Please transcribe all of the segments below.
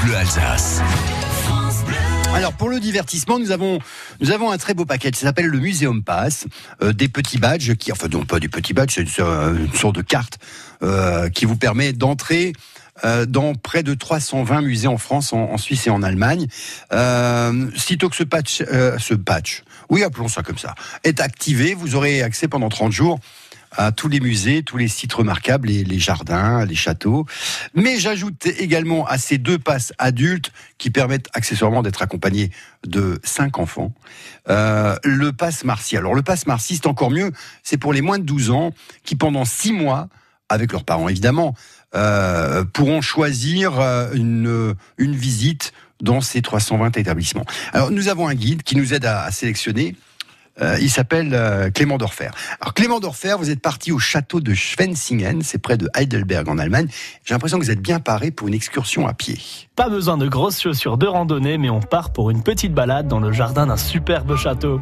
Bleu Alsace. Alors pour le divertissement, nous avons nous avons un très beau paquet. Ça s'appelle le Muséum Pass, euh, des petits badges qui, enfin non pas des petits badges, c'est une, sorte de carte euh, qui vous permet d'entrer euh, dans près de 320 musées en France, en, Suisse et en Allemagne. Euh, sitôt que ce patch, ce patch, oui appelons ça comme ça, est activé, vous aurez accès pendant 30 jours à tous les musées, tous les sites remarquables, les, les jardins, les châteaux. Mais j'ajoute également à ces deux passes adultes qui permettent accessoirement d'être accompagnés de cinq enfants, euh, le passe Marcy. Alors le passe Marcy, c'est encore mieux, c'est pour les moins de 12 ans qui pendant six mois, avec leurs parents évidemment, euh, pourront choisir euh, une, une visite dans ces 320 établissements. Alors nous avons un guide qui nous aide à sélectionner euh, il s'appelle euh, Clément Dorfer. Alors Clément Dorfer, vous êtes parti au château de Schwenzingen, c'est près de Heidelberg en Allemagne. J'ai l'impression que vous êtes bien paré pour une excursion à pied. Pas besoin de grosses chaussures de randonnée, mais on part pour une petite balade dans le jardin d'un superbe château.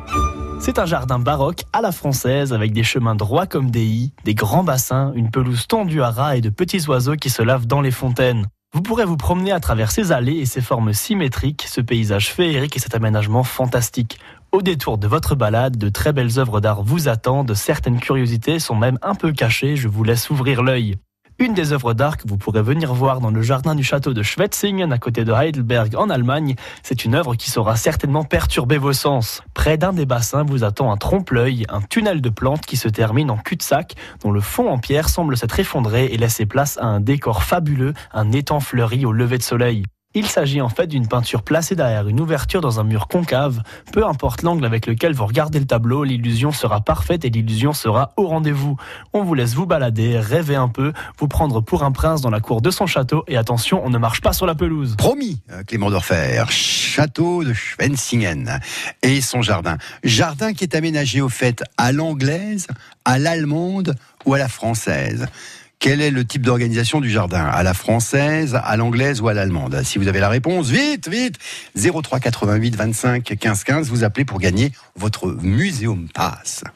C'est un jardin baroque à la française avec des chemins droits comme des i, des grands bassins, une pelouse tendue à ras et de petits oiseaux qui se lavent dans les fontaines. Vous pourrez vous promener à travers ces allées et ces formes symétriques, ce paysage féerique et cet aménagement fantastique. Au détour de votre balade, de très belles œuvres d'art vous attendent, certaines curiosités sont même un peu cachées, je vous laisse ouvrir l'œil. Une des œuvres d'art que vous pourrez venir voir dans le jardin du château de Schwetzingen à côté de Heidelberg en Allemagne, c'est une œuvre qui saura certainement perturber vos sens. Près d'un des bassins vous attend un trompe-l'œil, un tunnel de plantes qui se termine en cul-de-sac dont le fond en pierre semble s'être effondré et laisser place à un décor fabuleux, un étang fleuri au lever de soleil. Il s'agit en fait d'une peinture placée derrière une ouverture dans un mur concave. Peu importe l'angle avec lequel vous regardez le tableau, l'illusion sera parfaite et l'illusion sera au rendez-vous. On vous laisse vous balader, rêver un peu, vous prendre pour un prince dans la cour de son château et attention, on ne marche pas sur la pelouse. Promis, euh, Clément Dorfer, château de Schwenzingen et son jardin. Jardin qui est aménagé au fait à l'anglaise, à l'allemande ou à la française. Quel est le type d'organisation du jardin? À la française, à l'anglaise ou à l'allemande? Si vous avez la réponse, vite, vite! 03 88 25 15 15, vous appelez pour gagner votre Muséum Pass.